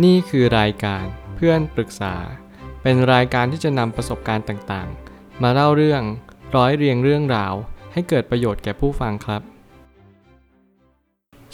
นี่คือรายการเพื่อนปรึกษา เป็นรายการที่จะนำประสบการณ์ต่างๆ มาเล่าเรื่องร้อยเรียงเรื่องราว ให้เกิดประโยชน์แก่ผู้ฟังครับ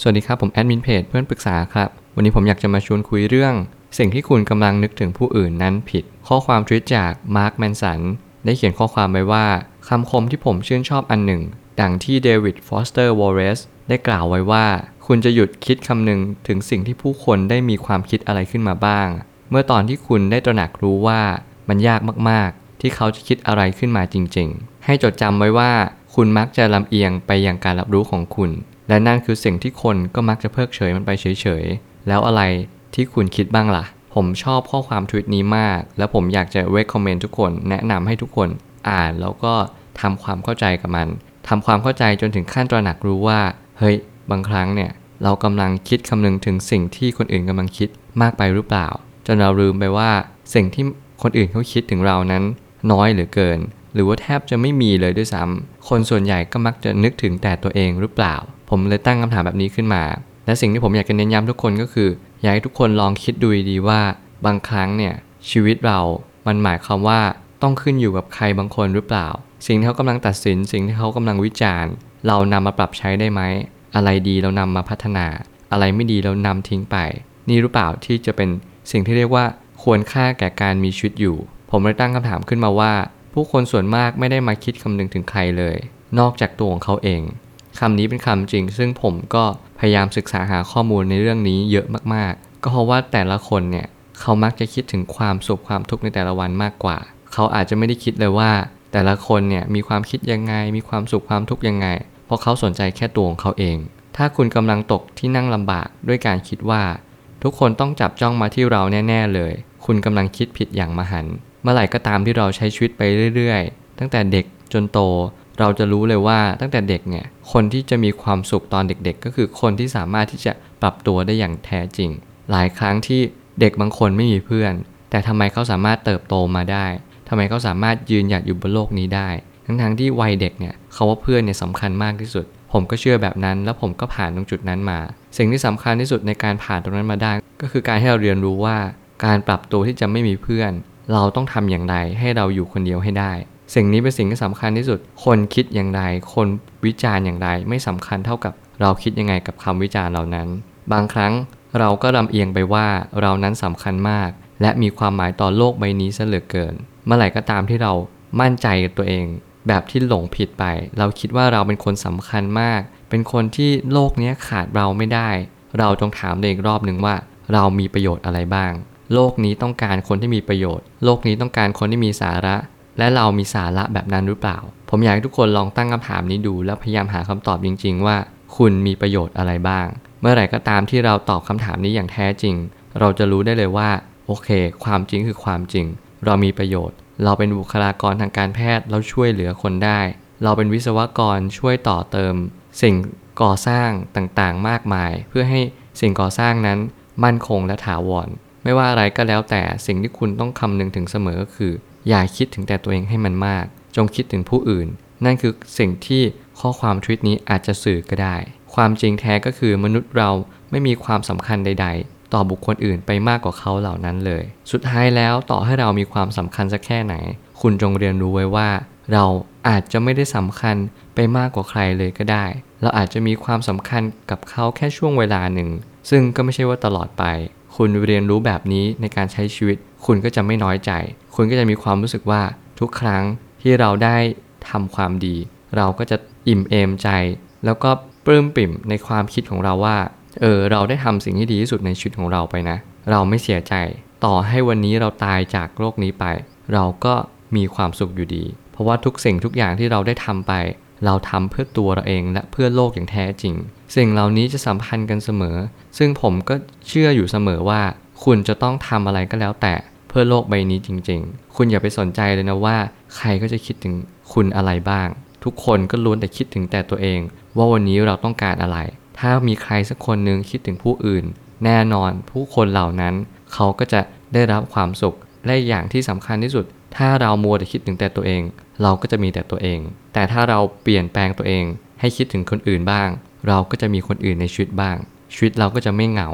สวัสดีครับผมแอดมินเพจเพื่อนปรึกษาครับ วันนี้ผมอยากจะมาชวนคุยเรื่อง สิ่งที่คุณกำลังนึกถึงผู้อื่นนั้นผิด ข้อความทวีตจากมาร์คแมนสันได้เขียนข้อความไว้ว่าคำคมที่ผมชื่นชอบอันหนึ่ง ดังที่เดวิดฟอสเตอร์วอลเลซ ได้กล่าวไว้ว่า คุณจะหยุดคิดคำนึงถึงสิ่งที่ผู้คนได้มีความคิดอะไรขึ้นมาบ้าง เมื่อตอนที่คุณได้ตระหนักรู้ว่ามันยากมากๆ ที่เขาจะคิดอะไรขึ้นมาจริง ๆ ให้จดจำไว้ว่าคุณมักจะลำเอียงไปยังการรับรู้ของคุณ และนั่นคือสิ่งที่คนก็มักจะเพิกเฉยมันไปเฉยๆ แล้วอะไรที่คุณคิดบ้างล่ะ ผมชอบข้อความทวิตนี้มาก และผมอยากจะ recommend ทุกคนแนะนำให้ทุกคนอ่านแล้วก็ทำความเข้าใจกับมันทำความเข้าใจจนถึงขั้นตระหนักรู้ว่า เฮ้ย บางครั้งเนี่ย เรากำลังคิดคำนึงถึงสิ่งที่คนอื่นกำลังคิดมากไปหรือเปล่า จนเราลืมไปว่าสิ่งที่คนอื่นเขาคิดถึงเรานั้น น้อยเหลือเกิน หรือว่าแทบจะไม่มีเลยด้วยซ้ำคนส่วนใหญ่ก็มักจะนึกถึงแต่ตัวเองหรือเปล่า ผมเลยตั้งคำถามแบบนี้ขึ้นมา และสิ่งที่ผมอยากจะเน้นย้ำทุกคนก็คือ อยากให้ทุกคนลองคิดดูดีว่า บางครั้งเนี่ยชีวิตเรา มันหมายความว่าต้องขึ้นอยู่กับใครบางคนหรือเปล่า สิ่งที่เขากำลังตัดสิน สิ่งที่เขากำลังวิจารณ์ เรานำมาปรับใช้ได้ไหม อะไรดีเรานำมาพัฒนา อะไรไม่ดีเรานำทิ้งไป นี่หรือเปล่าที่จะเป็นสิ่งที่เรียกว่าควรค่าแก่การมีชีวิตอยู่ ผมเลยตั้งคำถามขึ้นมาว่า ผู้คนส่วนมากไม่ได้มาคิดคำนึงถึงใครเลย นอกจากตัวของเขาเองคำนี้เป็นคำจริง ซึ่งผมก็พยายามศึกษาหาข้อมูลในเรื่องนี้เยอะมากๆ ก็เพราะว่าแต่ละคนเนี่ยเขามักจะคิดถึงความสุขความทุกข์ในแต่ละวันมากกว่า เขาอาจจะไม่ได้คิดเลยว่า แต่ละคนเนี่ยมีความคิดยังไง มีความสุขความทุกข์ยังไง เพราะเขาสนใจแค่ตัวของเขาเอง ถ้าคุณกำลังตกที่นั่งลำบากด้วยการคิดว่า ทุกคนต้องจับจ้องมาที่เราแน่ ๆ เลย คุณกำลังคิดผิดอย่างมหันต์เมื่อไหร่ก็ตามที่เราใช้ชีวิตไปเรื่อยๆ ตั้งแต่เด็กจนโต เราจะรู้เลยว่าตั้งแต่เด็กเนี่ยคนที่จะมีความสุขตอนเด็กๆ ก็คือคนที่สามารถที่จะปรับตัวได้อย่างแท้จริง หลายครั้งที่เด็กบางคนไม่มีเพื่อน แต่ทำไมเขาสามารถเติบโตมาได้ ทำไมเขาสามารถยืนหยัดอยู่บนโลกนี้ได้ ทั้งๆที่วัยเด็กเนี่ยเขาว่าเพื่อนเนี่ยสำคัญมากที่สุด ผมก็เชื่อแบบนั้น แล้วผมก็ผ่านตรงจุดนั้นมา สิ่งที่สำคัญที่สุดในการผ่านตรงนั้นมาได้ ก็คือการให้เราเรียนรู้ว่า การปรับตัวที่จะไม่มีเพื่อน เราต้องทำอย่างไรให้เราอยู่คนเดียวให้ได้ สิ่งนี้เป็นสิ่งที่สำคัญที่สุด คนคิดอย่างไร คนวิจารณ์อย่างไร ไม่สำคัญเท่ากับเราคิดยังไงกับคำวิจารณ์เหล่านั้น บางครั้งเราก็ลำเอียงไปว่าเรานั้นสำคัญมาก และมีความหมายต่อโลกใบนี้ซะเหลือเกิน เมื่อไหร่ก็ตามที่เรามั่นใจกับตัวเอง แบบที่หลงผิดไป เราคิดว่าเราเป็นคนสำคัญมาก เป็นคนที่โลกนี้ขาดเราไม่ได้ เราจงถามตัวเองรอบหนึ่งว่า เรามีประโยชน์อะไรบ้าง โลกนี้ต้องการคนที่มีประโยชน์ โลกนี้ต้องการคนที่มีสาระ และเรามีสาระแบบนั้นหรือเปล่า ผมอยากให้ทุกคนลองตั้งคำถามนี้ดู แล้วพยายามหาคำตอบจริง ๆ ว่า คุณมีประโยชน์อะไรบ้าง เมื่อไหร่ก็ตามที่เราตอบคำถามนี้อย่างแท้จริง เราจะรู้ได้เลยว่า โอเค ความจริงคือความจริง เรามีประโยชน์ เราเป็นบุคลากรทางการแพทย์เราช่วยเหลือคนได้ เราเป็นวิศวกรช่วยต่อเติม สิ่งก่อสร้างต่างๆ มากมาย เพื่อให้สิ่งก่อสร้างนั้นมั่นคงและถาวร ไม่ว่าอะไรก็แล้วแต่สิ่งที่คุณต้องคำนึงถึงเสมอก็คือ อย่าคิดถึงแต่ตัวเองให้มันมาก จงคิดถึงผู้อื่น นั่นคือสิ่งที่ข้อความทวิตนี้อาจจะสื่อก็ได้ ความจริงแท้ก็คือมนุษย์เราไม่มีความสำคัญใด ๆ ต่อบุคคลอื่นไปมากกว่าเขาเหล่านั้นเลย สุดท้ายแล้วต่อให้เรามีความสำคัญสักแค่ไหน คุณจงเรียนรู้ไว้ว่า เราอาจจะไม่ได้สำคัญไปมากกว่าใครเลยก็ได้ เราอาจจะมีความสำคัญกับเขาแค่ช่วงเวลาหนึ่ง ซึ่งก็ไม่ใช่ว่าตลอดไป คุณเรียนรู้แบบนี้ในการใช้ชีวิต คุณก็จะไม่น้อยใจ คุณก็จะมีความรู้สึกว่าทุกครั้งที่เราได้ทำความดี เราก็จะอิ่มเอมใจ แล้วก็ปลื้มปิ่มในความคิดของเราว่า เออเราได้ทำสิ่งที่ดีที่สุดในชีวิตของเราไปนะ เราไม่เสียใจ ต่อให้วันนี้เราตายจากโลกนี้ไป เราก็มีความสุขอยู่ดี เพราะว่าทุกสิ่งทุกอย่างที่เราได้ทำไป เราทำเพื่อตัวเราเองและเพื่อโลกอย่างแท้จริง สิ่งเหล่านี้จะสัมพันธ์กันเสมอ ซึ่งผมก็เชื่ออยู่เสมอว่า คุณจะต้องทำอะไรก็แล้วแต่เพื่อโลกใบนี้จริง ๆ คุณอย่าไปสนใจเลยนะว่า ใครก็จะคิดถึงคุณอะไรบ้าง ทุกคนก็ล้วนแต่คิดถึงแต่ตัวเอง ว่าวันนี้เราต้องการอะไร ถ้ามีใครสักคนหนึ่งคิดถึงผู้อื่น แน่นอนผู้คนเหล่านั้น เขาก็จะได้รับความสุข และอย่างที่สำคัญที่สุด ถ้าเรามัวแต่คิดถึงแต่ตัวเอง เราก็จะมีแต่ตัวเอง แต่ถ้าเราเปลี่ยนแปลงตัวเอง ให้คิดถึงคนอื่นบ้าง เราก็จะมีคนอื่นในชีวิตบ้าง ชีวิตเราก็จะไม่เหงา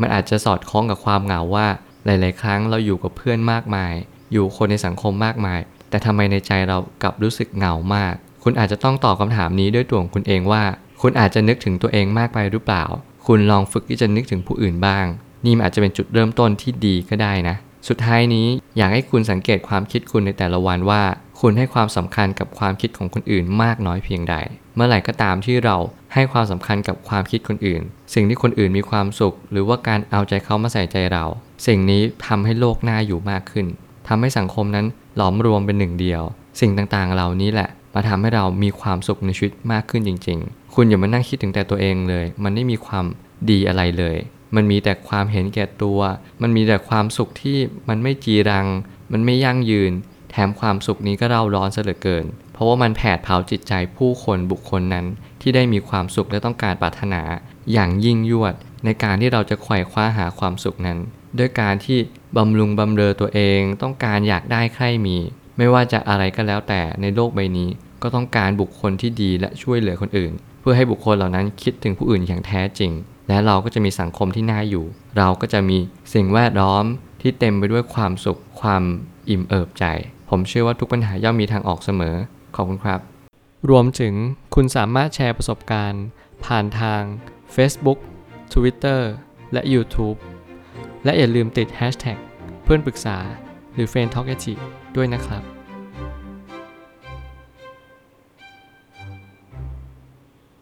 มันอาจจะสอดคล้องกับความเหงาว่า หลาย ๆ ครั้งเราอยู่กับเพื่อนมากมาย อยู่คนในสังคมมากมาย แต่ทำไมในใจเรากลับรู้สึกเหงามาก คุณอาจจะต้องตอบคำถามนี้ด้วยตัวของคุณเองว่า คุณอาจจะนึกถึงตัวเองมากไปหรือเปล่า คุณลองฝึกที่จะนึกถึงผู้อื่นบ้าง นี่มันอาจจะเป็นจุดเริ่มต้นที่ดีก็ได้นะ สุดท้ายนี้อยากให้คุณสังเกตความคิดคุณในแต่ละวันว่า คุณให้ความสำคัญกับความคิดของคนอื่นมากน้อยเพียงใด เมื่อไหร่ก็ตามที่เราให้ความสำคัญกับความคิดคนอื่น สิ่งที่คนอื่นมีความสุข หรือว่าการเอาใจเขามาใส่ใจเรา สิ่งนี้ทำให้โลกน่าอยู่มากขึ้นทำให้สังคมนั้นหลอมรวมเป็นหนึ่งเดียว สิ่งต่างๆ เหล่านี้แหละ มาทำให้เรามีความสุขในชีวิตมากขึ้นจริง ๆ คุณอย่ามานั่งคิดถึงแต่ตัวเองเลย มันไม่มีความดีอะไรเลย มันมีแต่ความเห็นแก่ตัว มันมีแต่ความสุขที่มันไม่จีรัง มันไม่ยั่งยืน แถมความสุขนี้ก็เร่าร้อนเหลือเกิน เพราะว่ามันแผดเผาจิตใจผู้คนบุคคลนั้น ที่ได้มีความสุขและต้องการปรารถนา อย่างยิ่งยวด ในการที่เราจะไขว่คว้าหาความสุขนั้น ด้วยการที่บำรุงบำเรอตัวเอง ต้องการอยากได้ใครมี ไม่ว่าจะอะไรก็แล้วแต่ในโลกใบนี้ก็ต้องการบุคคลที่ดีและช่วยเหลือคนอื่น เพื่อให้บุคคลเหล่านั้นคิดถึงผู้อื่นอย่างแท้จริง และเราก็จะมีสังคมที่น่าอยู่ เราก็จะมีสิ่งแวดล้อมที่เต็มไปด้วยความสุข ความอิ่มเอิบใจ ผมเชื่อว่าทุกปัญหาย่อมมีทางออกเสมอ ขอบคุณครับ รวมถึงคุณสามารถแชร์ประสบการณ์ ผ่านทาง Facebook Twitter และ YouTube และอย่าลืมติด Hashtag เพื่อนปรึกษาหรือ f r ร e n d Talk ด้วยนะครับ